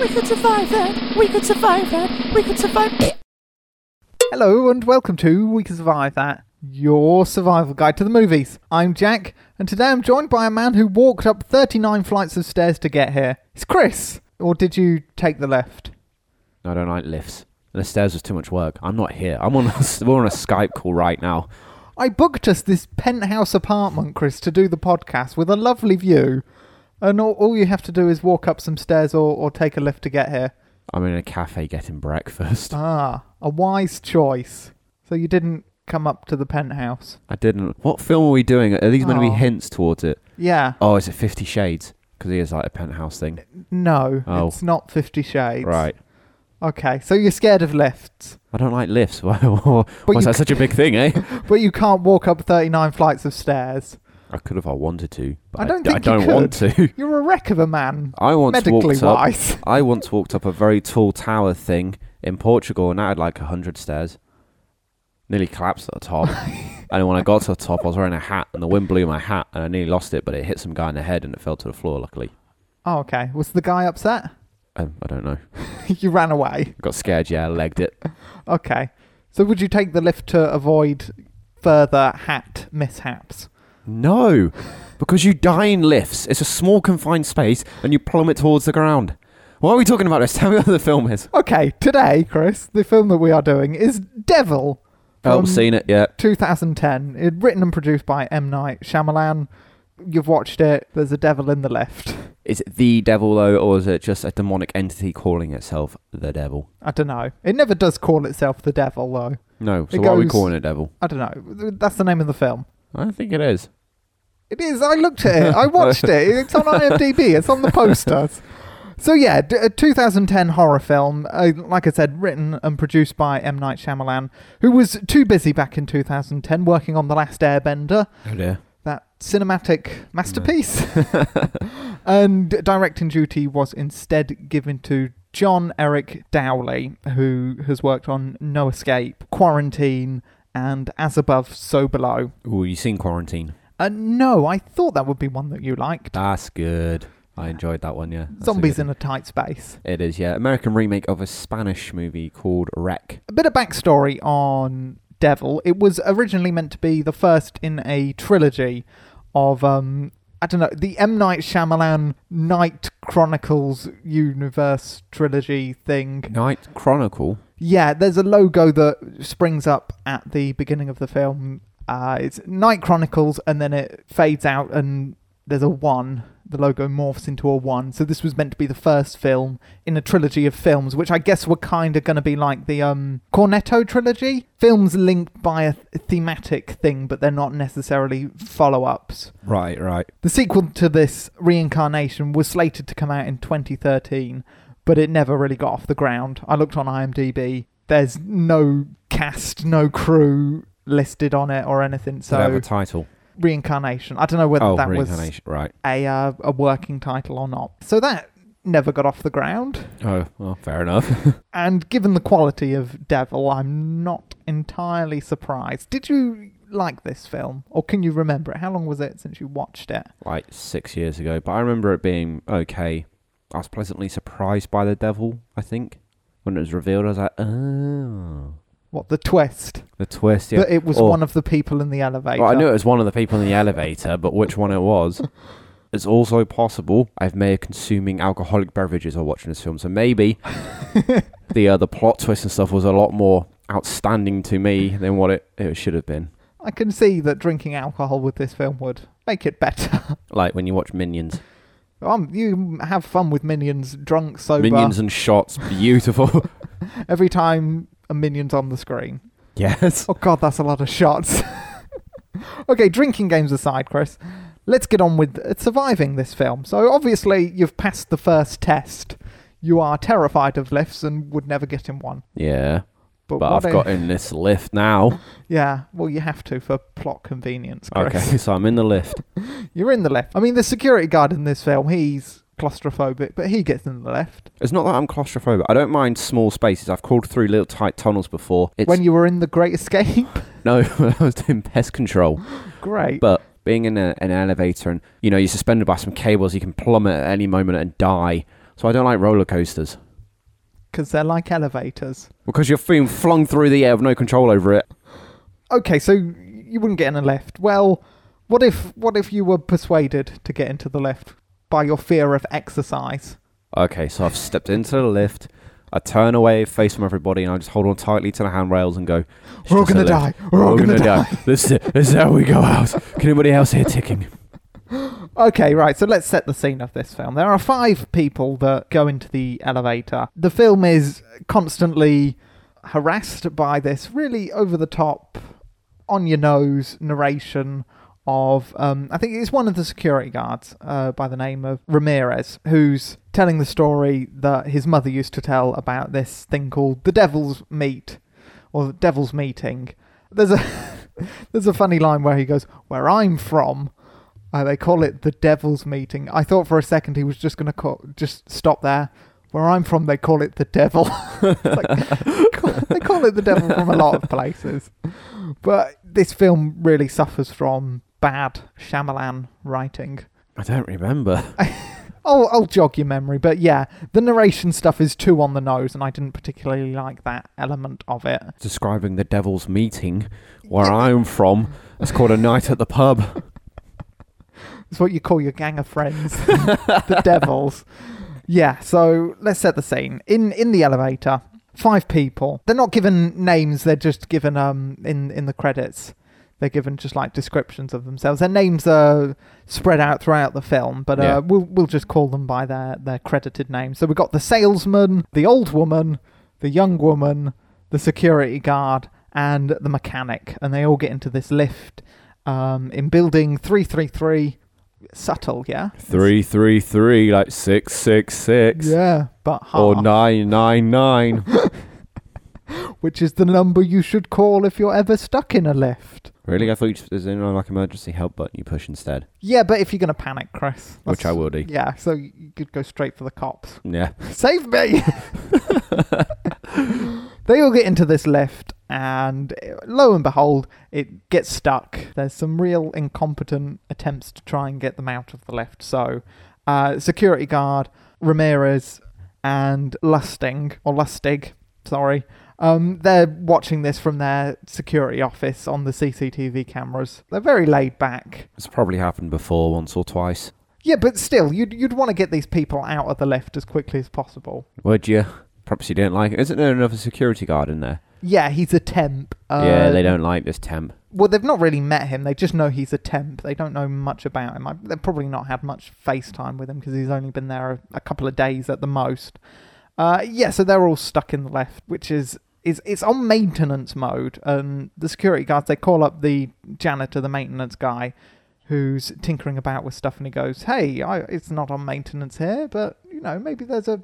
We could survive that. We could survive that. We could survive. Hello and welcome to We Can Survive That, your survival guide to the movies. I'm Jack, and today I'm joined by a man who walked up 39 flights of stairs to get here. It's Chris. Or did you take the left? No, I don't like lifts. The stairs was too much work. I'm not here. I'm on a, we're on a Skype call right now. I booked us this penthouse apartment, Chris, to do the podcast with a lovely view. And all, all you have to do is walk up some stairs or, or take a lift to get here. I'm in a cafe getting breakfast. Ah, a wise choice. So you didn't come up to the penthouse? I didn't. What film are we doing? Are these going to Oh. be hints towards it? Yeah. Oh, is it Fifty Shades? Because he is like a penthouse thing. No, Oh. it's not Fifty Shades. Right. Okay, so you're scared of lifts. I don't like lifts. Why why is that such a big thing, eh? But you can't walk up 39 flights of stairs. I could if I wanted to. But I don't think I don't want to. You're a wreck of a man, I once medically walked up. wise. I once walked up a very tall tower thing in Portugal, and that had like hundred stairs. Nearly collapsed at the top. and when I got to the top, I was wearing a hat, and the wind blew my hat, and I nearly lost it. But it hit some guy in the head, and it fell to the floor. Luckily, Oh, okay. Was the guy upset? um, I don't know. you ran away. Got scared. Yeah, I legged it. Okay. So would you take the lift to avoid further hat mishaps? No, because you die in lifts. It's a small confined space, and you plummet towards the ground. Why are we talking about this? Tell me what the film is. Okay, today, Chris, the film that we are doing is Devil. Oh, seen it? Yeah. 2010. It written and produced by M Night Shyamalan. You've watched it. There's a devil in the lift. Is it the devil though, or is it just a demonic entity calling itself the devil? I don't know. It never does call itself the devil, though. No. So It why are we goes- calling it devil? I don't know. That's the name of the film. I think it is. It is. I looked at it. I watched it. It's on IMDb. It's on the posters. So yeah, d- a 2010 horror film. Uh, like I said, written and produced by M Night Shyamalan, who was too busy back in 2010 working on The Last Airbender, Oh dear. that cinematic masterpiece. and directing duty was instead given to John Erick Dowdle, who has worked on No Escape, Quarantine, and As Above, So Below. Ooh, you seen Quarantine? Uh, no, I thought that would be one that you liked. That's good. I enjoyed that one. Yeah. That's Zombies in a tight space. It is. Yeah. American remake of a Spanish movie called REC. A bit of backstory on Devil. It was originally meant to be the first in a trilogy of um I don't know the M Night Shyamalan Night Chronicles universe trilogy thing. Night Chronicle. Yeah, there's a logo that springs up at the beginning of the film. Uh, it's Night Chronicles, and then it fades out, and there's a one. The logo morphs into a one. So this was meant to be the first film in a trilogy of films, which I guess were kind of going to be like the um, Cornetto trilogy. Films linked by a thematic thing, but they're not necessarily follow-ups. Right. Right. The sequel to this, Reincarnation, was slated to come out in 2013, but it never really got off the ground. I looked on IMDb. There's no cast, no crew listed on it or anything. So have a title. Reincarnation. I don't know whether Oh, that was reincarnation. Right. a uh, a working title or not. So that never got off the ground. Oh, well, fair enough. And given the quality of Devil, I'm not entirely surprised. Did you like this film, or can you remember it? How long was it since you watched it? like six years ago, but I remember it being okay. I was pleasantly surprised by the devil. I think when it was revealed, I was like, oh, What the twist? the twist. Yeah. That it was Or- one of the people in the elevator. Well, I knew it was one of the people in the elevator, but which one it was. It's also possible I've made consuming alcoholic beverages while watching this film, so maybe the uh, the plot twist and stuff was a lot more outstanding to me than what it, it should have been. I can see that drinking alcohol with this film would make it better. Like when you watch Minions, um, you have fun with minions, drunk, sober, Minions and shots, beautiful. every time a minion's on the screen. yes. Oh god, that's a lot of shots. okay, drinking games aside, Chris, let's get on with surviving this film. So obviously you've passed the first test. You are terrified of lifts and would never get in one. Yeah, But, but I've got in this lift now. Yeah, well, you have to for plot convenience, Chris. Okay, so I'm in the lift. You're in the lift. I mean, the security guard in this film, he's claustrophobic, but he gets in the left. It's not that I'm claustrophobic. I don't mind small spaces. I've crawled through little tight tunnels before. It's When you were in the Great Escape, no, I was doing pest control. great. But being in a, an elevator and you know you're suspended by some cables, you can plummet at any moment and die. So I don't like roller coasters. Because they're like elevators. Because you're being flung through the air with no control over it. Okay, so you wouldn't get in a lift. Well, what if what if you were persuaded to get into the lift by your fear of exercise? Okay, so I've stepped into the lift. I turn away, face from everybody, and I just hold on tightly to the handrails and go. We're all gonna die. We're all gonna die." This is, this is how we go out. Can anybody else hear ticking? Okay, right. So let's set the scene of this film. There are five people that go into the elevator. The film is constantly harassed by this really over the top, on your nose narration of um, I think it's one of the security guards uh, by the name of Ramirez who's telling the story that his mother used to tell about this thing called the Devil's Meet or the Devil's Meeting. There's a there's a funny line where he goes, "Where I'm from." Uh, they call it the Devil's Meeting. I thought for a second he was just going to call, just stop there. Where I'm from, they call it the Devil. Like, they call it the Devil from a lot of places. But this film really suffers from bad Shyamalan writing. I don't remember. I'll, I'll jog your memory, but yeah, the narration stuff is too on the nose, and I didn't particularly like that element of it. Describing the devil's meeting, where I'm from, it's called a night at the pub. It's what you call your gang of friends, the devils. Yeah, so let's set the scene. In in the elevator, five people. They're not given names, they're just given um in in the credits. They're given just like descriptions of themselves. Their names are spread out throughout the film, but uh, Yeah. we'll we'll just call them by their their credited names. So we've got the salesman, the old woman, the young woman, the security guard, and the mechanic, and they all get into this lift um, in building three three three. Subtle, yeah. Three, three, three, like six, six, six, Yeah, but half. or nine, nine, nine. which is the number you should call if you're ever stuck in a lift. really? I thought you just, there's no like emergency help button you push instead, Yeah, but if you're gonna panic, Chris, which I will do. Yeah, so you could go straight for the cops. Yeah. Save me! they all get into this lift, and uh, lo and behold, it gets stuck. There's some real incompetent attempts to try and get them out of the lift. So, uh, security guard Ramirez and Lusting or Lustig, sorry. Um, they're watching this from their security office on the CCTV cameras. They're very laid back. It's probably happened before once or twice. Yeah, but still, you'd you'd want to get these people out of the lift as quickly as possible. Would you? Perhaps you didn't like it. Isn't there another security guard in there? Yeah, he's a temp. Yeah, they don't like this temp. Well, they've not really met him. They just know he's a temp. They don't know much about him. I, they've probably not had much FaceTime with him because he's only been there a, a couple of days at the most. Uh, yeah, so they're all stuck in the left, which is is it's on maintenance mode. And the security guards they call up the janitor, the maintenance guy, who's tinkering about with stuff, and he goes, "Hey, I, it's not on maintenance here, but you know maybe there's a."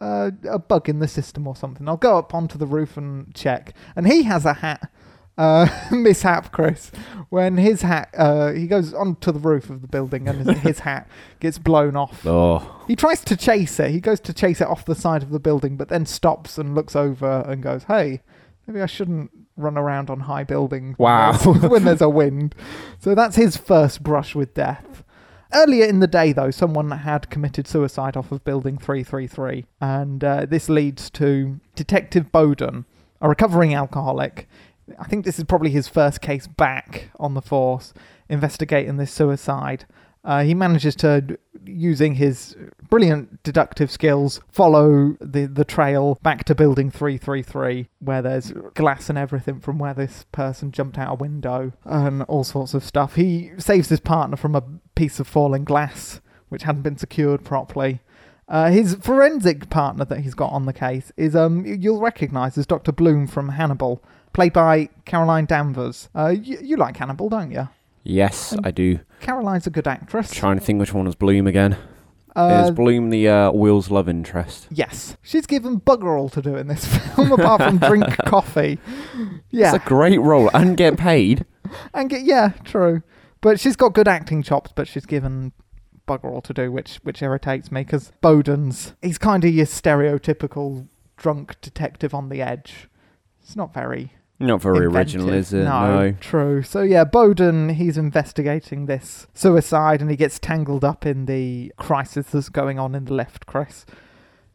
Uh, a bug in the system or something. I'll go up onto the roof and check. And he has a hat, uh, mishap, Chris. When his hat, uh, he goes onto the roof of the building and his, his hat gets blown off. Oh, He tries to chase it. He goes to chase it off the side of the building, but then stops and looks over and goes, "Hey, maybe I shouldn't run around on high buildings when Wow. there's- when there's a wind." So that's his first brush with death. Earlier in the day, though, someone had committed suicide off of Building 333, and uh, this leads to Detective Bowden, a recovering alcoholic. I think this is probably his first case back on the force, investigating this suicide. Uh, he manages to, using his brilliant deductive skills, follow the, the trail back to building 333, where there's glass and everything from where this person jumped out a window and all sorts of stuff. He saves his partner from a piece of falling glass, which hadn't been secured properly. Uh, his forensic partner that he's got on the case is um you'll recognise as Dr. Bloom from Hannibal, played by Caroline Dhavernas. Uh, you, you like Hannibal, don't you? Yes, I do. Caroline's a good actress. Trying to think which one was Bloom again. Uh, Is Bloom the uh, Will's love interest? yes, she's given bugger all to do in this film apart from drink coffee. Yeah, It's a great role and get paid. and get, yeah, true. But she's got good acting chops, but she's given bugger all to do, which which irritates me because Bowden's he's kind of your stereotypical drunk detective on the edge. It's not very Not very original, is it? No, true. So yeah, Bowden he's investigating this suicide and he gets tangled up in the crisis that's going on in the lift, Chris.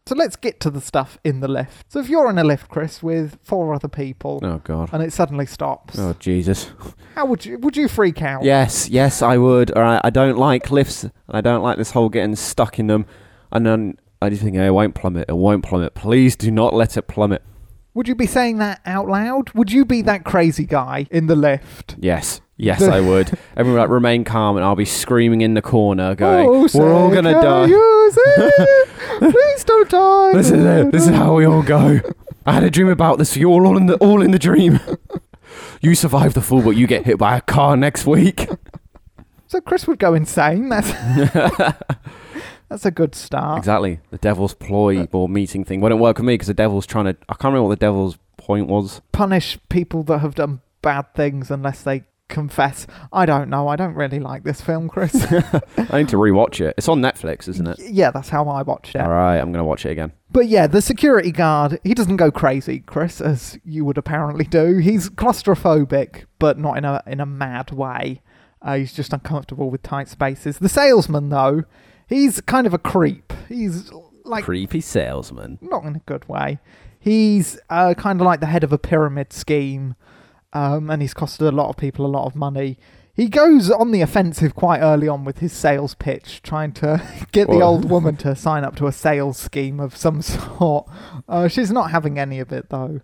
So let's get to the stuff in the lift. So if you're in a lift, Chris, with four other people Oh god. and it suddenly stops, Oh Jesus. how would you would you freak out? Yes, yes, I would. All right, I don't like lifts, and I don't like this whole getting stuck in them. And then I just think, hey, it won't plummet. It won't plummet. Please do not let it plummet. Would you be saying that out loud? Would you be that crazy guy in the lift? Yes, yes, I would. Everyone like remain calm, and I'll be screaming in the corner, going, oh, "We're all gonna die." Please don't die. This is it. This is how we all go. I had a dream about this. You're all in the all in the dream. you survive the fall, but you get hit by a car next week. So Chris would go insane. That's that's a good start. Exactly. The devil's ploy or meeting thing wouldn't work with me because the devil's trying to. I can't remember what the devil's point was. Punish people that have done bad things unless they confess. I don't know. I don't really like this film, Chris. I need to rewatch it. It's on Netflix, isn't it? yeah, that's how I watched it. All right, I'm gonna watch it again. But yeah, the security guard, he doesn't go crazy, Chris, as you would apparently do. He's claustrophobic, but not in a in a mad way. Uh, he's just uncomfortable with tight spaces. The salesman, though, he's kind of a creep. He's like Creepy salesman. not in a good way. He's uh, kind of like the head of a pyramid scheme, um, and he's costed a lot of people a lot of money. He goes on the offensive quite early on with his sales pitch, trying to get the old woman to sign up to a sales scheme of some sort. Uh, she's not having any of it though.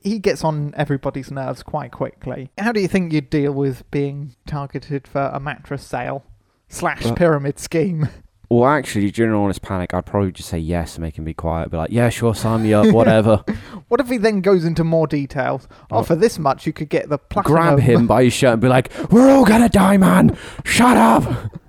He gets on everybody's nerves quite quickly. How do you think you'd deal with being targeted for a mattress sale slash pyramid scheme? Well, actually, during all this panic, I'd probably just say yes and make him be quiet. Be like, yeah, sure, sign me up, whatever. What if he then goes into more details? Oh, Oh. for this much, you could get the platinum. Grab him by his shirt and be like, we're all gonna die, man. Shut up.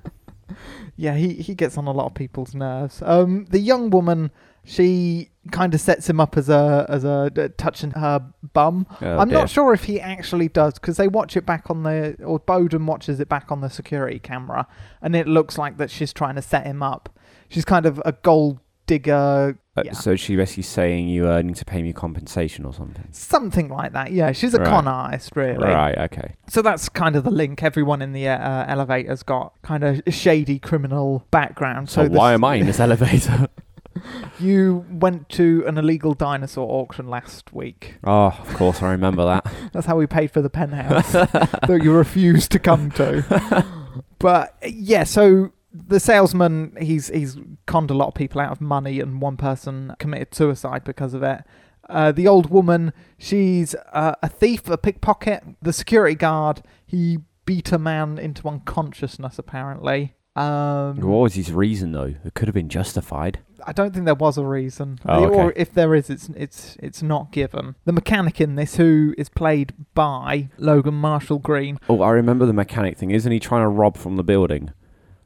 Yeah, he, he gets on a lot of people's nerves. Um, the young woman, she kind of sets him up as a as a touching her bum. Oh, I'm dear. not sure if he actually does because they watch it back on the or Bowden watches it back on the security camera, and it looks like that she's trying to set him up. She's kind of a gold digger, Uh, yeah. So she basically saying you uh, need to pay me compensation or something. something like that. Yeah, she's a Right. con artist, really. Right. Okay. So that's kind of the link. Everyone in the uh, elevator's got kind of a shady criminal background. So, So, why am I in this elevator? You went to an illegal dinosaur auction last week. oh, of course, I remember that. That's how we paid for the penthouse that you refused to come to. But yeah, so the salesman he's he's conned a lot of people out of money, and one person committed suicide because of it. Uh, the old woman, she's uh, a thief, a pickpocket. The security guard, he beat a man into unconsciousness. Apparently, um, What was his reason though? It could have been justified. I don't think there was a reason, Oh, or if there is, it's it's it's not given. The mechanic in this, who is played by Logan Marshall Green, Oh, I remember the mechanic thing. Isn't he trying to rob from the building?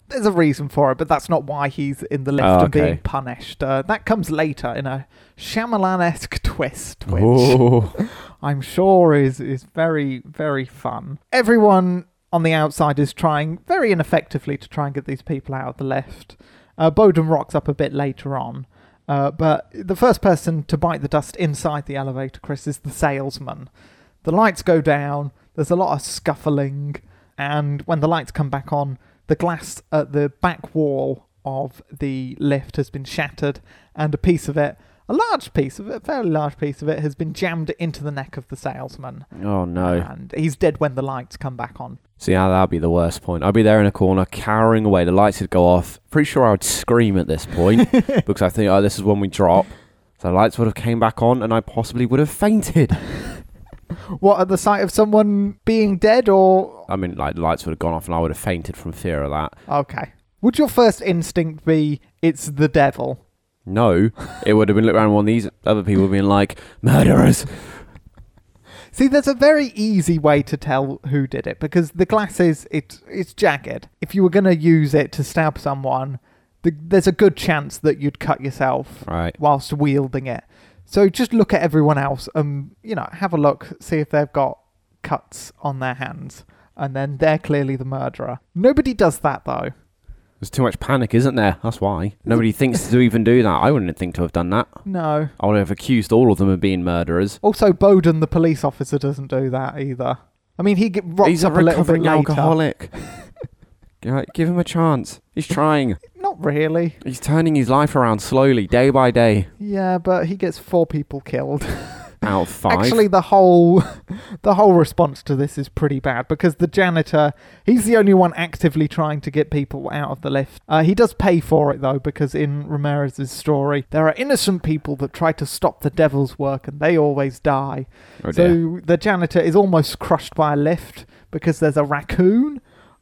there's a reason for it, but that's not why he's in the lift Oh, and being punished. Uh, that comes later in a Shyamalan-esque twist, which Oh, I'm sure is is very very fun. Everyone on the outside is trying very ineffectively to try and get these people out of the lift. Uh, Bowden rocks up a bit later on, uh, but the first person to bite the dust inside the elevator, Chris, is the salesman. The lights go down. There's a lot of scuffling, and when the lights come back on, the glass at the back wall of the lift has been shattered, and a piece of it, a large piece of it, a fairly large piece of it, has been jammed into the neck of the salesman. oh no. And he's dead when the lights come back on. See, now that'd be the worst point. I'd be there in a corner, cowering away. The lights would go off. Pretty sure I would scream at this point because I think, oh, this is when we drop. So the lights would have came back on, and I possibly would have fainted. What, at the sight of someone being dead, or. I mean, like the lights would have gone off, and I would have fainted from fear of that. Okay. Would your first instinct be, it's the devil? No, it would have been looked around one of these other people being like, murderers. See, there's a very easy way to tell who did it because the glass is it's it's jagged. If you were going to use it to stab someone, the, there's a good chance that you'd cut yourself Right. whilst wielding it. So just look at everyone else and you know have a look, see if they've got cuts on their hands, and then they're clearly the murderer. Nobody does that though. There's too much panic, isn't there? That's why. Nobody thinks to even do that. I wouldn't think to have done that. No. I would have accused all of them of being murderers. Also, Bowden, the police officer, doesn't do that either. I mean, he get, rocks He's a up a little bit recovering later. alcoholic. G- uh, Give him a chance. He's trying. Not really. He's turning his life around slowly, day by day. Yeah, but he gets four people killed. Out of five. Actually, the whole the whole response to this is pretty bad because the janitor he's the only one actively trying to get people out of the lift. Uh, he does pay for it though because in Ramirez's story there are innocent people that try to stop the devil's work and they always die. Oh so the janitor is almost crushed by a lift because there's a raccoon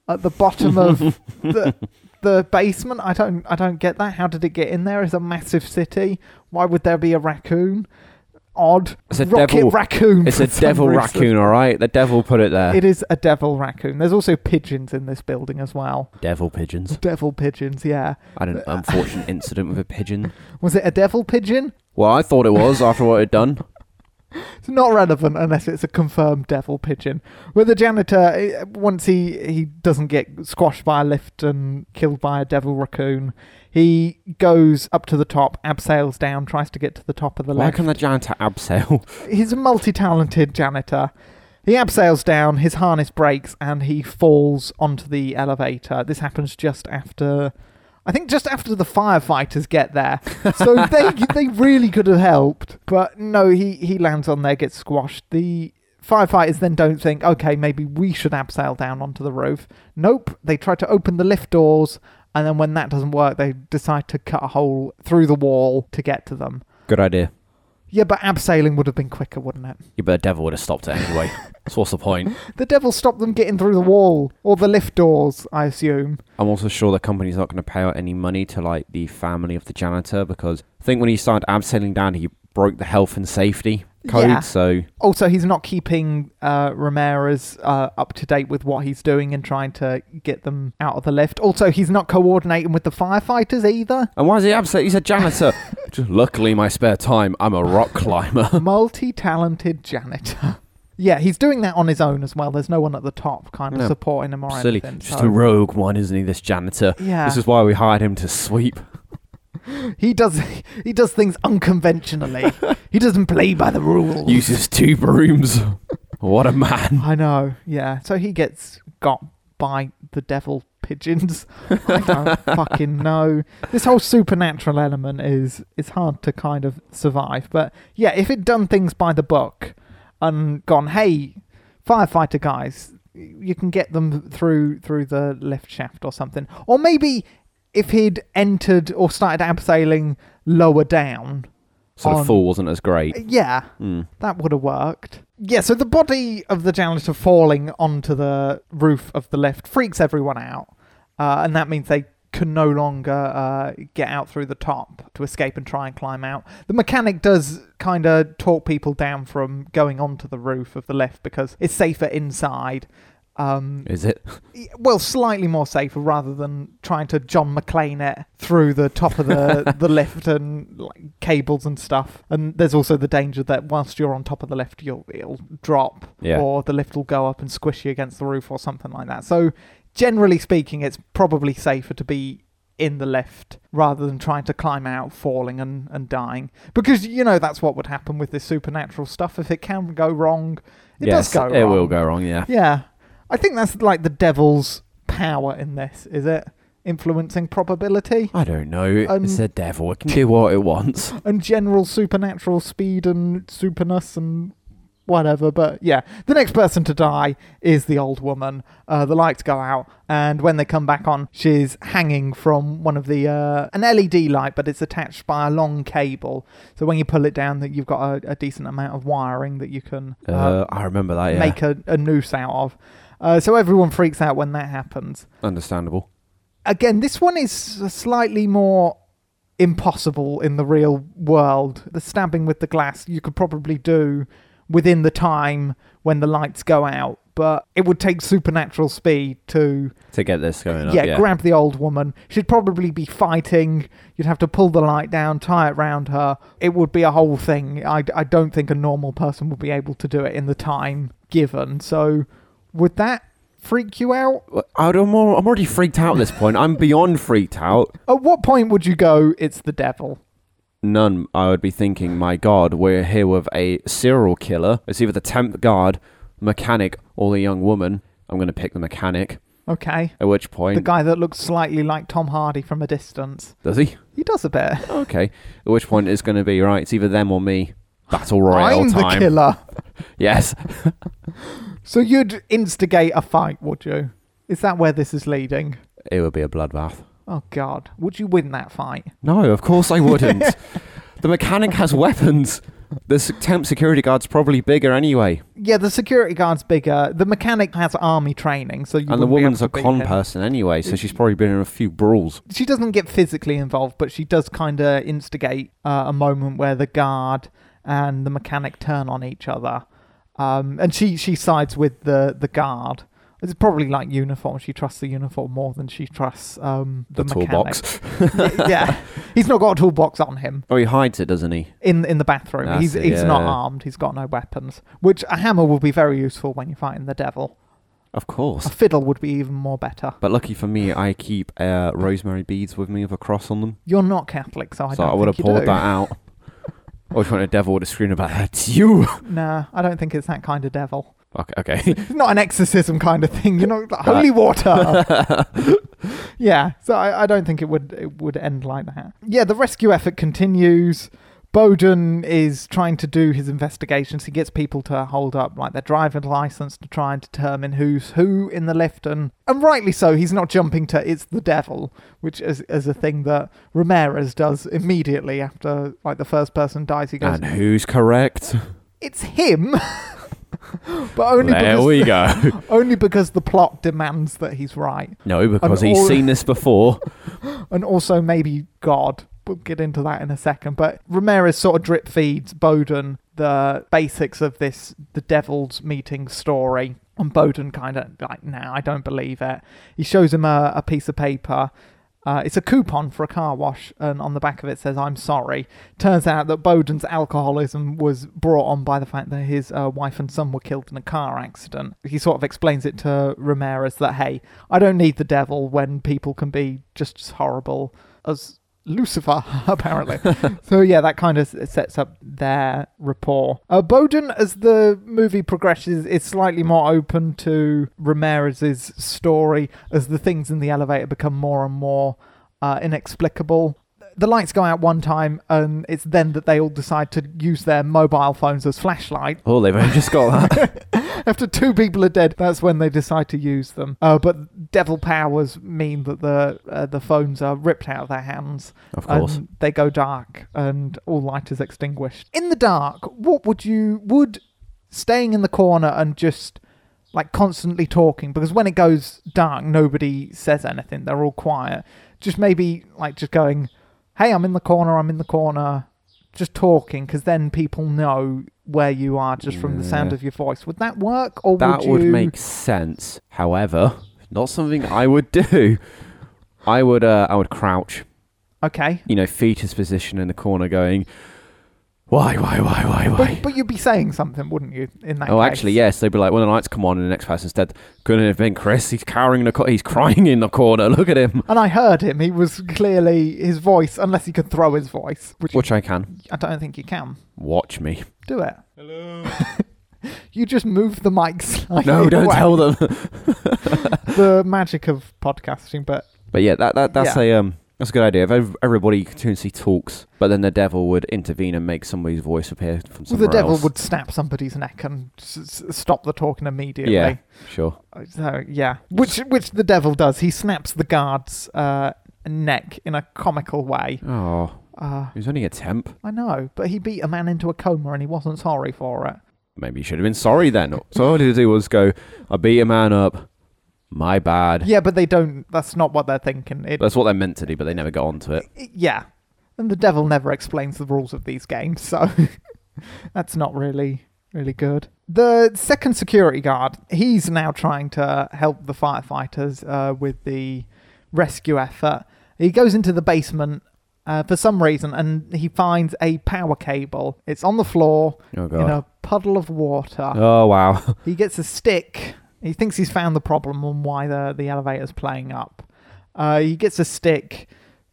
at the bottom of the the basement. I don't I don't get that. How did it get in there? It's a massive city. Why would there be a raccoon? Odd. It's a Rocket devil- raccoon. it's a devil reason. raccoon, all right. The devil put it there. It is a devil raccoon. There's also pigeons in this building as well. devil pigeons. Devil pigeons, yeah. I had an unfortunate incident with a pigeon. Was it a devil pigeon? Well, I thought it was after what it'd done. It's not relevant unless it's a confirmed devil pigeon. With the janitor, eh, once he, he doesn't get squashed by a lift and killed by a devil raccoon, he goes up to the top, abseils down, tries to get to the top of the Why left. can the janitor abseil? He's a multi-talented janitor. He abseils down, his harness breaks, and he falls onto the elevator. This happens just after, I think, just after the firefighters get there. So they they really could have helped, but no, he he lands on there, gets squashed. The firefighters then don't think, okay, maybe we should abseil down onto the roof. Nope, they try to open the lift doors, and then when that doesn't work, they decide to cut a hole through the wall to get to them. Good idea. Yeah, but abseiling would have been quicker, wouldn't it? Yeah, but the devil would have stopped it anyway. so what's the point? The devil stopped them getting through the wall or the lift doors, I assume. I'm also sure the company's not going to pay out any money to like the family of the janitor because I think when he started abseiling down, he broke the health and safety code. Yeah. So Also, he's not keeping uh, Ramirez uh, up to date with what he's doing and trying to get them out of the lift. Also, he's not coordinating with the firefighters either. and why is he absent? He's a janitor. Just luckily, my spare time, I'm a rock climber. Multi-talented janitor. Yeah, he's doing that on his own as well. There's no one at the top kind of No. supporting him or Silly, anything. just so- a rogue one, isn't he? This janitor. yeah, This is why we hired him to sweep. he does he does things unconventionally. he doesn't play by the rules. Uses two brooms. what a man! I know, yeah. So he gets got by the devil pigeons. I don't fucking know. This whole supernatural element is is hard to kind of survive. But yeah, if it done things by the book and gone, hey, firefighter guys, you can get them through through the lift shaft or something. Or maybe if he'd entered or started abseiling lower down. So the fall wasn't as great. Yeah, Hmm. that would have worked. Yeah, so the body of the janitor falling onto the roof of the lift freaks everyone out. Uh, and that means they can no longer uh, get out through the top to escape and try and climb out. The mechanic does kind of talk people down from going onto the roof of the lift because it's safer inside. Um, Is it? well, slightly more safer rather than trying to John McClane it through the top of the, the lift and like cables and stuff. And there's also the danger that whilst you're on top of the lift, you'll it'll drop Yeah. or the lift will go up and squish you against the roof or something like that. So, generally speaking, it's probably safer to be in the lift rather than trying to climb out, falling and, and dying. Because, you know, that's what would happen with this supernatural stuff. If it can go wrong, it yes, does go it wrong. will go wrong. Yeah. Yeah. I think that's like the devil's power in this, is it? Influencing probability I don't know. Um, it's the devil. It can do what it wants. and general supernatural speed and superness and whatever. But yeah, the next person to die is the old woman. Uh, the lights go out, and when they come back on, she's hanging from one of the uh, an LED light, but it's attached by a long cable. So when you pull it down, that you've got a, a decent amount of wiring that you can Uh, I remember that. Yeah. make a, a noose out of. Uh, so everyone freaks out when that happens. Understandable. Again, this one is slightly more impossible in the real world. The stabbing with the glass you could probably do within the time when the lights go out, but it would take supernatural speed to To get this going up. yeah, Yeah. grab the old woman. She'd probably be fighting. You'd have to pull the light down, tie it round her. It would be a whole thing. I, I don't think a normal person would be able to do it in the time given. So, would that freak you out? I I'm I'm already freaked out at this point. I'm beyond freaked out. At what point would you go, it's the devil? None. I would be thinking, my God, we're here with a serial killer. It's either the temp guard, mechanic, or the young woman. I'm going to pick the mechanic. Okay. At which point, The guy that looks slightly like Tom Hardy from a distance. does he? He does a bit. Okay. At which point it's going to be right. It's either them or me. Battle royale I'm time. the killer. Yes. So you'd instigate a fight, would you? Is that where this is leading? It would be a bloodbath. Oh God, would you win that fight? No, of course I wouldn't. the mechanic has weapons. The temp security guard's probably bigger anyway. Yeah, the security guard's bigger. The mechanic has army training, so you and the wouldn't be able woman's to a beat con him. person anyway, so she's probably been in a few brawls. She doesn't get physically involved, but she does kind of instigate uh, a moment where the guard and the mechanic turn on each other, um, and she she sides with the the guard. It's probably like uniform. She trusts the uniform more than she trusts um, The, the, mechanic. toolbox. yeah, he's not got a toolbox on him. Oh, he hides it, doesn't he? in in the bathroom. That's he's it, he's not yeah. armed. He's got no weapons. Which a hammer will be very useful when you're fighting the devil. Of course. A fiddle would be even more better. But lucky for me, I keep uh, rosemary beads with me with a cross on them. You're not Catholic, so I so don't I would have pulled do. that out. Or if a devil would have screamed about it's you. Nah, I don't think it's that kind of devil. Okay, okay. It's not an exorcism kind of thing. You know, holy water. yeah, so I, I don't think it would it would end like that. Yeah, the rescue effort continues. Bowden is trying to do his investigations. He gets people to hold up like their driving license to try and determine who's who in the lift, and and rightly so. He's not jumping to it's the devil, which is is a thing that Ramirez does immediately after like the first person dies. He goes, and who's correct? "It's him," but only there because we go. only because the plot demands that he's right. No, because And he's all- seen this before. and also maybe God. We'll get into that in a second. But Ramirez sort of drip feeds Bowden the basics of this the devil's meeting story. And Bowden kind of like, nah, I don't believe it. He shows him a, a piece of paper. Uh, it's a coupon for a car wash, and on the back of it says, I'm sorry. Turns out that Bowden's alcoholism was brought on by the fact that his uh, wife and son were killed in a car accident. He sort of explains it to Ramirez that, hey, I don't need the devil when people can be just as horrible as Lucifer, apparently. so yeah, that kind of sets up their rapport. Uh, Bowden, as the movie progresses, is slightly more open to Ramirez's story as the things in the elevator become more and more uh, inexplicable. The lights go out one time, and it's then that they all decide to use their mobile phones as flashlight. Oh, they've only just got that. After two people are dead, that's when they decide to use them. Uh, but devil powers mean that the uh, the phones are ripped out of their hands of course. and they go dark and all light is extinguished. In the dark, what would you would staying in the corner and just like constantly talking because when it goes dark nobody says anything they're all quiet just maybe like just going hey i'm in the corner i'm in the corner just talking because then people know where you are just from the sound Yeah. of your voice would that work or that would would you make sense. However, not something I would do. I would uh, I would crouch, okay you know, fetus position in the corner going, why, why, why, why, why? but, but you'd be saying something wouldn't you in that Oh, case? actually, yes. They'd be like, when the lights come on and the next person's dead, couldn't it have been Chris? He's cowering in the co- he's crying in the corner. Look at him. And I heard him. He was clearly his voice, unless he could throw his voice, which Which I can. I don't think you can. Watch me. Do it. Hello. you just move the mic slightly. No, don't away. tell them. the magic of podcasting, but But yeah, that, that that's Yeah. a um that's a good idea. If ev- everybody continuously talks, but then the devil would intervene and make somebody's voice appear from somewhere well, the devil else. would snap somebody's neck and s- s- stop the talking immediately. Yeah, sure. So yeah, which which the devil does. He snaps the guard's uh, neck in a comical way. Oh, Uh, he was only a temp. I know, but he beat a man into a coma and he wasn't sorry for it. Maybe he should have been sorry then. so all he do was go, I beat a man up. My bad. Yeah, but they don't. That's not what they're thinking. It, That's what they're meant to do, but they never got onto it. yeah, and the devil never explains the rules of these games, so that's not really really good. The second security guard, he's now trying to help the firefighters uh, with the rescue effort. He goes into the basement uh, for some reason and he finds a power cable. It's on the floor Oh in a puddle of water. Oh wow. He gets a stick He thinks he's found the problem and why the the elevator's playing up. Uh, he gets a stick,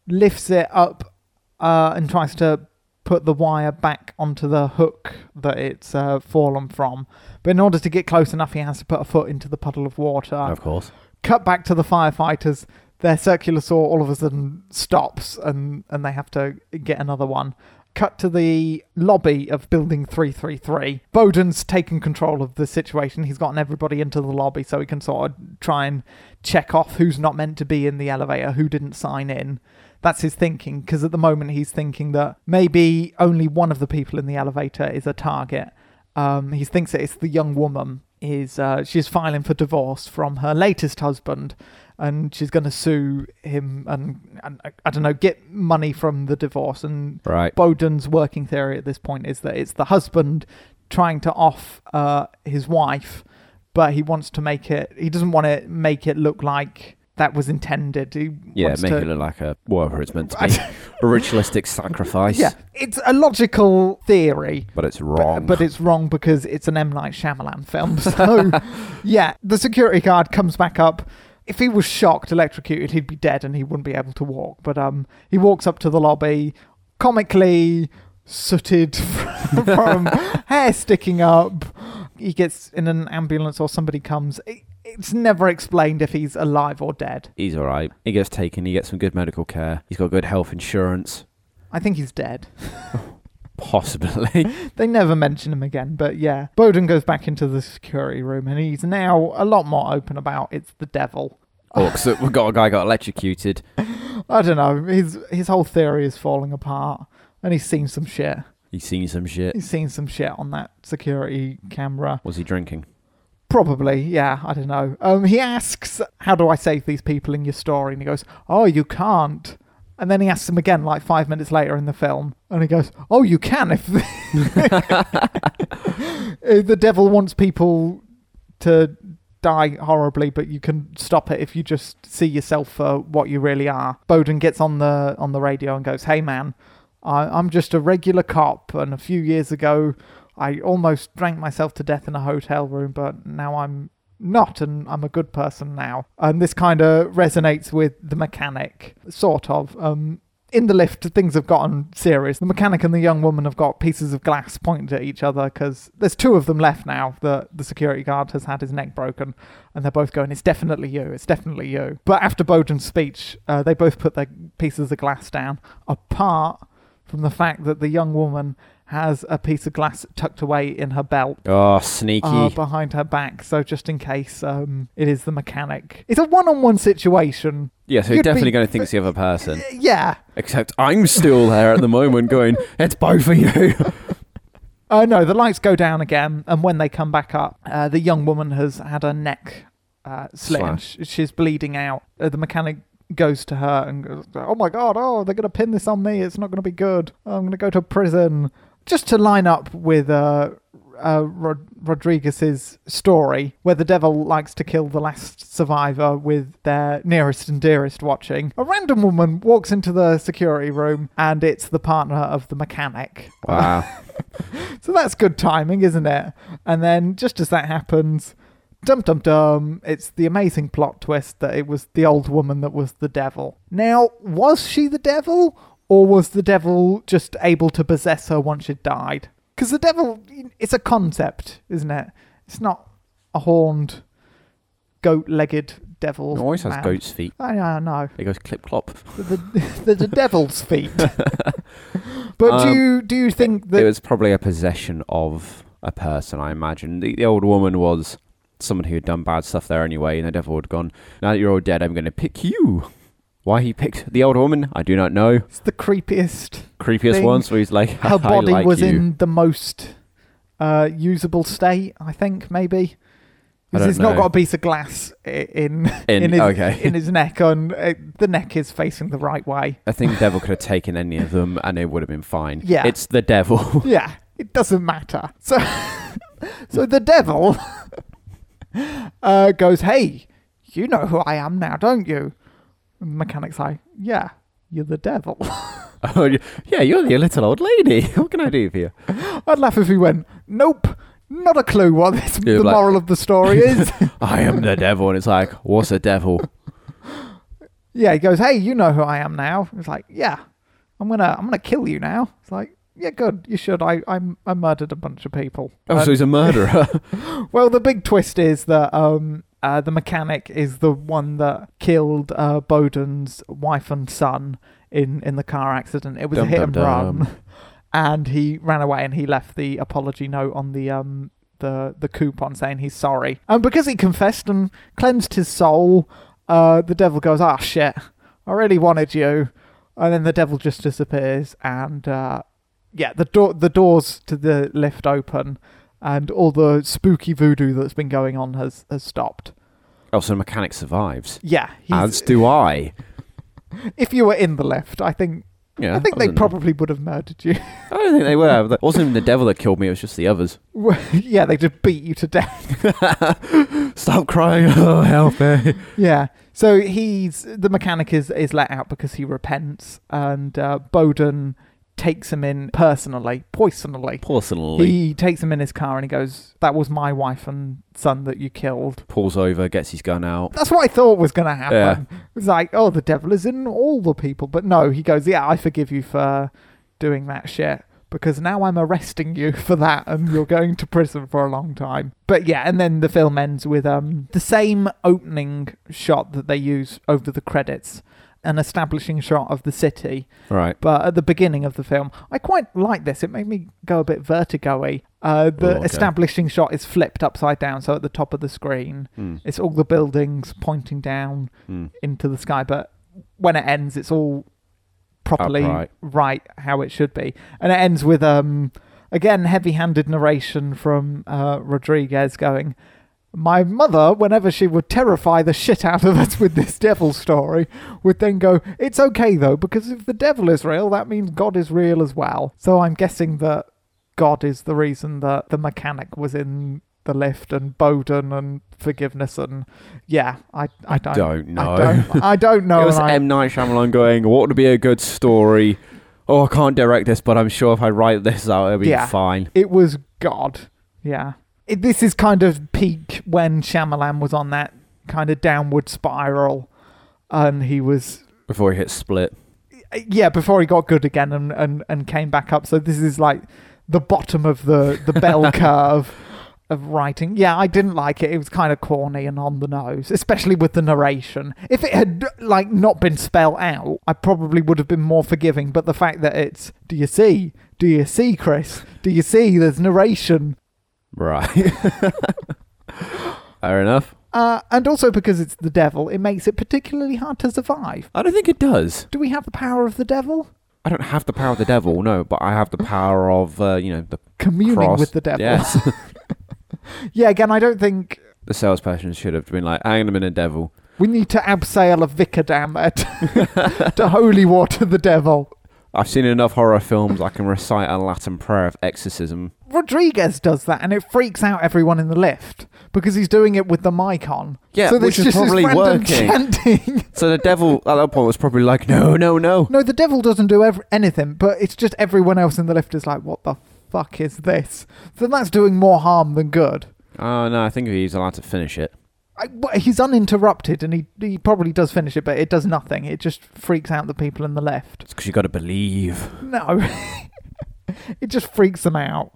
lifts it up, uh, and tries to put the wire back onto the hook that it's uh, fallen from. But in order to get close enough, he has to put a foot into the puddle of water. Of course. Cut back to the firefighters. Their circular saw all of a sudden stops, and and they have to get another one. Cut to the lobby of Building 333. Bowden's taken control of the situation. He's gotten everybody into the lobby so he can sort of try and check off who's not meant to be in the elevator, who didn't sign in. That's his thinking, because at the moment he's thinking that maybe only one of the people in the elevator is a target. Um, he thinks that it's the young woman. Is uh, she's filing for divorce from her latest husband, and she's going to sue him and, and I- don't know get money from the divorce. And Right. Bowden's working theory at this point is that it's the husband trying to off uh, his wife, but he wants to make it. He doesn't want to make it look like that was intended. He Yeah, make to, it look like a whatever it's meant to be. a ritualistic sacrifice. Yeah, it's a logical theory. But it's But, wrong. but it's wrong because it's an M Night Shyamalan film. So, yeah, the security guard comes back up. If he was shocked, electrocuted, he'd be dead and he wouldn't be able to walk. But um, he walks up to the lobby, comically sooted from, from hair sticking up. He gets in an ambulance or somebody comes. It, it's never explained if he's alive or dead. He's all right. He gets taken. He gets some good medical care. He's got good health insurance. I think he's dead. Possibly. They never mention him again, but yeah. Bowden goes back into the security room and he's now a lot more open about it's the devil. oh, so we've got a guy got electrocuted. I don't know. His his whole theory is falling apart, and he's seen some shit. He's seen some shit. He's seen some shit on that security camera. Was he drinking? Probably, yeah. I don't know. Um, he asks, "How do I save these people in your story?" And he goes, "Oh, you can't." And then he asks him again, like five minutes later in the film, and he goes, "Oh, you can if if the devil wants people to die horribly, but you can stop it if you just see yourself for what you really are." Bowden gets on the on the radio and goes, "Hey, man, I, I'm just a regular cop, and a few years ago, I almost drank myself to death in a hotel room, but now I'm." Not, and I'm a good person now. And this kind of resonates with the mechanic, sort of. Um, in the lift, things have gotten serious. The mechanic and the young woman have got pieces of glass pointed at each other because there's two of them left now. The the security guard has had his neck broken, and they're both going, "It's definitely you. It's definitely you." But after Bowden's speech, uh, they both put their pieces of glass down, apart from the fact that the young woman has a piece of glass tucked away in her belt Oh, sneaky. uh, behind her back. So just in case um, it is the mechanic, it's a one-on-one situation. yeah, so he's you'd definitely be- going to think it's the other person. Yeah. Except I'm still there at the moment going, it's both of you. Uh, no, the lights go down again, and when they come back up, uh, the young woman has had her neck uh, slit. She's bleeding out. Uh, the mechanic goes to her and goes, "Oh my god! Oh, they're gonna pin this on me. It's not gonna be good. I'm gonna go to prison." Just to line up with uh, uh, Rod- Rodriguez's story, where the devil likes to kill the last survivor with their nearest and dearest watching. A random woman walks into the security room, and it's the partner of the mechanic. Wow. So that's good timing, isn't it? And then just as that happens, dum dum dum, it's the amazing plot twist that it was the old woman that was the devil. Now, was she the devil? Or was the devil just able to possess her once she'd died? Because the devil, it's a concept, isn't it? It's not a horned, goat legged devil. It always has man. goat's feet. I I know. It goes clip clop. The, the, the devil's feet. but do Um, you do you think that it was probably a possession of a person, I imagine. The, the old woman was someone who had done bad stuff there anyway, and the devil had gone, Now that you're all dead, I'm going to pick you. Why he picked the old woman, I do not know. it's the creepiest Creepiest Thing. ones where he's like, her body like was you. in the most uh, usable state, I think, maybe. Because he's not got a piece of glass in In- in, his, okay. in his neck. On uh, the neck is facing the right way. I think the devil could have taken any of them and it would have been fine. Yeah. It's the devil. Yeah, it doesn't matter. So, so the devil uh, goes, "Hey, you know who I am now, don't you?" Mechanic's like, "Yeah, you're the devil." oh, yeah, you're the little old lady. What can I do for you? I'd laugh if he went, "Nope, not a clue what this, the like- moral of the story is. I am the devil, and it's like, what's a devil? yeah, he goes, "Hey, you know who I am now." It's like, "Yeah, I'm gonna, I'm gonna kill you now." It's like, "Yeah, good, you should. I, I, I murdered a bunch of people." Oh, so he's a murderer. Well, the big twist is that um, uh, the mechanic is the one that killed uh, Bowden's wife and son in, in the car accident. It was a hit dum, and dum. run, and he ran away and he left the apology note on the um the the coupon saying he's sorry. And because he confessed and cleansed his soul, uh, the devil goes, "Ah, shit, I really wanted you," and then the devil just disappears and. Uh, yeah, the door the doors to the lift open, and all the spooky voodoo that's been going on has has stopped. oh, so the mechanic survives. Yeah, As do I. if you were in the lift, I think Yeah, I think they probably would have murdered you. I don't think they were. It wasn't even the devil that killed me. It was just the others. yeah, they just beat you to death. Stop crying! Oh, help me! yeah. So he's the mechanic is is let out because he repents, and uh, Bowden takes him in personally, personally. Personally, He takes him in his car and he goes, "That was my wife and son that you killed." pulls over, gets his gun out. That's what I thought was going to happen. It was like, oh, the devil is in all the people. But no, he goes, yeah, I forgive you for doing that shit because now I'm arresting you for that and you're going to prison for a long time. But yeah, and then the film ends with um the same opening shot that they use over the credits. An establishing shot of the city, Right. but at the beginning of the film, I quite like this. It made me go a bit vertigo-y. Uh, the Oh, okay. establishing shot is flipped upside down, so at the top of the screen, Hmm. it's all the buildings pointing down Hmm. into the sky, but when it ends, it's all properly Upright. right how it should be, and it ends with um again heavy-handed narration from uh, Rodriguez going. My mother, whenever she would terrify the shit out of us with this devil story, would then go, It's okay though, because if the devil is real, that means God is real as well. So I'm guessing that God is the reason that the mechanic was in the lift and Bowden and forgiveness and yeah, I I don't Don't know. I don't, I don't know. it was M Night Shyamalan going, "What would be a good story?" Oh, I can't direct this, but I'm sure if I write this out, it'll be Yeah. fine. it was God. Yeah. It, this is kind of peak when Shyamalan was on that kind of downward spiral and he was Before he hit split. yeah, before he got good again and, and, and came back up. So this is like the bottom of the, the bell curve of writing. Yeah, I didn't like it. It was kind of corny and on the nose, especially with the narration. If it had like not been spelled out, I probably would have been more forgiving. But the fact that it's do you see? Do you see, Chris? Do you see? There's narration. Right. Fair enough. Uh, and also because it's the devil, it makes it particularly hard to survive. I don't think it does. Do we have the power of the devil? I don't have the power of the devil, no, but I have the power of, uh, you know, the Communing cross. with the devil. Yes. Yeah, again, I don't think the salesperson should have been like, hang on a minute, devil. We need to abseil a vicar damn it to holy water the devil. I've seen enough horror films I can recite a Latin prayer of exorcism. Rodriguez does that and it freaks out everyone in the lift because he's doing it with the mic on. Yeah, so which is probably working. chanting. So the devil at that point was probably like, no, no, no. no, the devil doesn't do ev- anything, but it's just everyone else in the lift is like, what the fuck is this? So that's doing more harm than good. Oh, no, I think he's allowed to finish it. I, he's uninterrupted and he, he probably does finish it, but it does nothing. It just freaks out the people in the left. It's because you got to believe. No. it just freaks them out.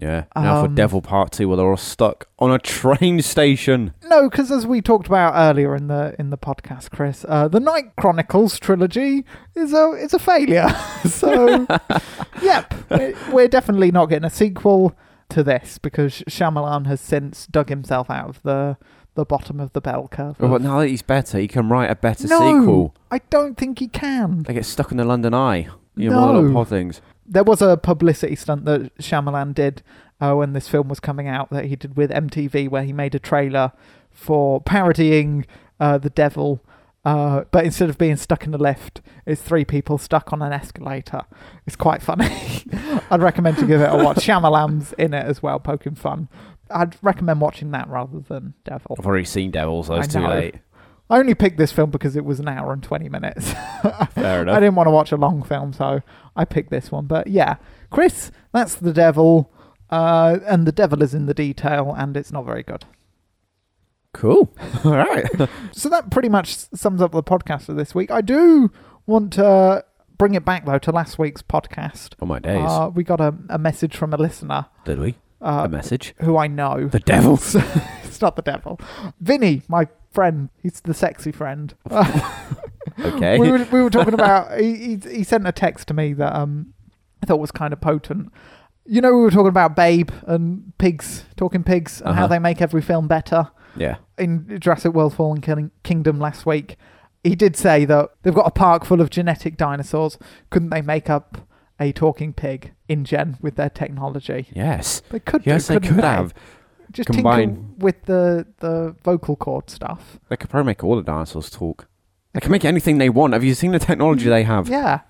Yeah. Now for Um, Devil Part 2 where they're all stuck on a train station. No, because as we talked about earlier in the in the podcast, Chris, uh, the Night Chronicles trilogy is a is a failure. so, yep, we're, we're definitely not getting a sequel to this because Shyamalan has since dug himself out of the the bottom of the bell curve. Oh, but now that he's better, he can write a better no, sequel. I don't think he can. They get stuck in the London Eye. You know, one of the No. little pod things. There was a publicity stunt that Shyamalan did uh, when this film was coming out that he did with MTV, where he made a trailer for parodying uh, the devil. Uh, but instead of being stuck in the lift, it's three people stuck on an escalator. It's quite funny. I'd recommend to give it a watch. Shyamalan's in it as well, poking fun. I'd recommend watching that rather than Devil. I've already seen Devil, so I it's too late. I only picked this film because it was an hour and 20 minutes. Fair enough. I didn't want to watch a long film, so I picked this one. But yeah, Chris, that's the devil. Uh, and the devil is in the detail, and it's not very good. Cool. All right. So that pretty much sums up the podcast for this week. I do want to bring it back though to last week's podcast. Oh, my days. Uh, we got a, a message from a listener Did we? uh, a message. who I know. The devil. it's not the devil. Vinny, my friend. He's the sexy friend. Okay. we, were, we were talking about. He, he, he sent a text to me that um I thought was kind of potent. You know, we were talking about Babe and pigs, talking pigs, and how Uh-huh. they make every film better. yeah. In Jurassic World Fallen King- Kingdom last week, he did say that they've got a park full of genetic dinosaurs. Couldn't they make up a talking pig in gen with their technology? Yes. They could. Yes, do, they could have. Just combine- tinker with the the vocal cord stuff. They could probably make all the dinosaurs talk. They can make anything they want. Have you seen the technology they have? Yeah,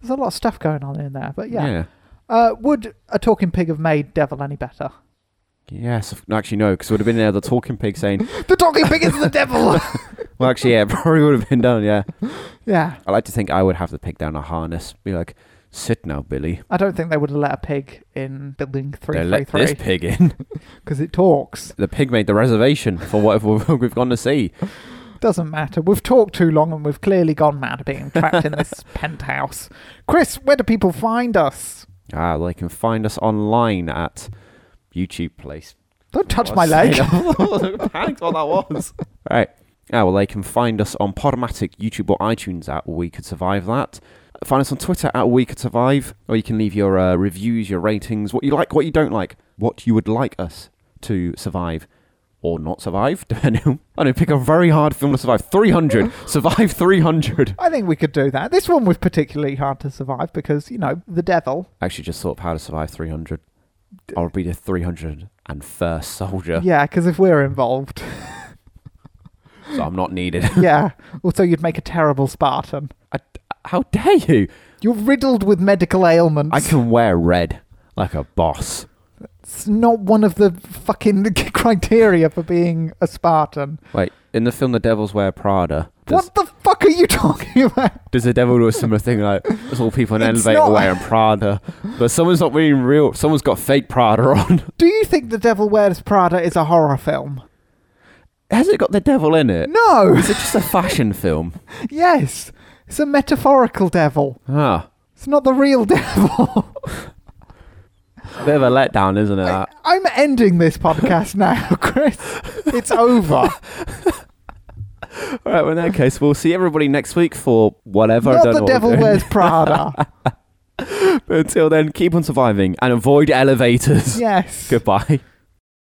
there's a lot of stuff going on in there. But yeah, Yeah. Uh, would a talking pig have made Devil any better? Yes. Actually, no, because it would have been there the talking pig saying, The talking pig is the devil. well, actually, yeah, it probably would have been done, yeah. yeah, I like to think I would have the pig down a harness. Be like, sit now, Billy. I don't think they would have let a pig in building three They let this pig in. because it talks. the pig made the reservation for whatever we've gone to see. Doesn't matter. We've talked too long and we've clearly gone mad being trapped in this penthouse. Chris, where do people find us? Ah, they can find us online at YouTube Place. Don't touch my leg. panicked what that was. Right. Yeah, well, they can find us on Podomatic, YouTube, or iTunes at We Could Survive That. Find us on Twitter at We Could Survive, or you can leave your uh, reviews, your ratings, what you like, what you don't like, what you would like us to survive or not survive, depending on. I don't know, pick a very hard film to survive. 300. survive 300. I think we could do that. This one was particularly hard to survive because, you know, the devil. I actually just thought of how to survive 300. I'll be the 301st soldier, Yeah, because if we're involved, so I'm not needed. yeah. Also, you'd make a terrible Spartan. How dare you? You're riddled with medical ailments. I can wear red like a boss. It's not one of the fucking criteria for being a Spartan. Wait, in the film The Devil Wears Prada, What the fuck are you talking about? does the devil do a similar thing like there's all people in an It's elevator not- wearing Prada, but someone's not wearing real, someone's got fake Prada on. Do you think The Devil Wears Prada is a horror film? Has it got the devil in it? No. Is it just a fashion film? yes. It's a metaphorical devil. Ah, It's not the real devil. a bit of a letdown, isn't it? that? I'm ending this podcast now, Chris. It's over. All right, well, in that case, we'll see everybody next week for whatever. I not don't The know what Devil we're doing. Wears Prada. But until then, keep on surviving and avoid elevators. yes. Goodbye.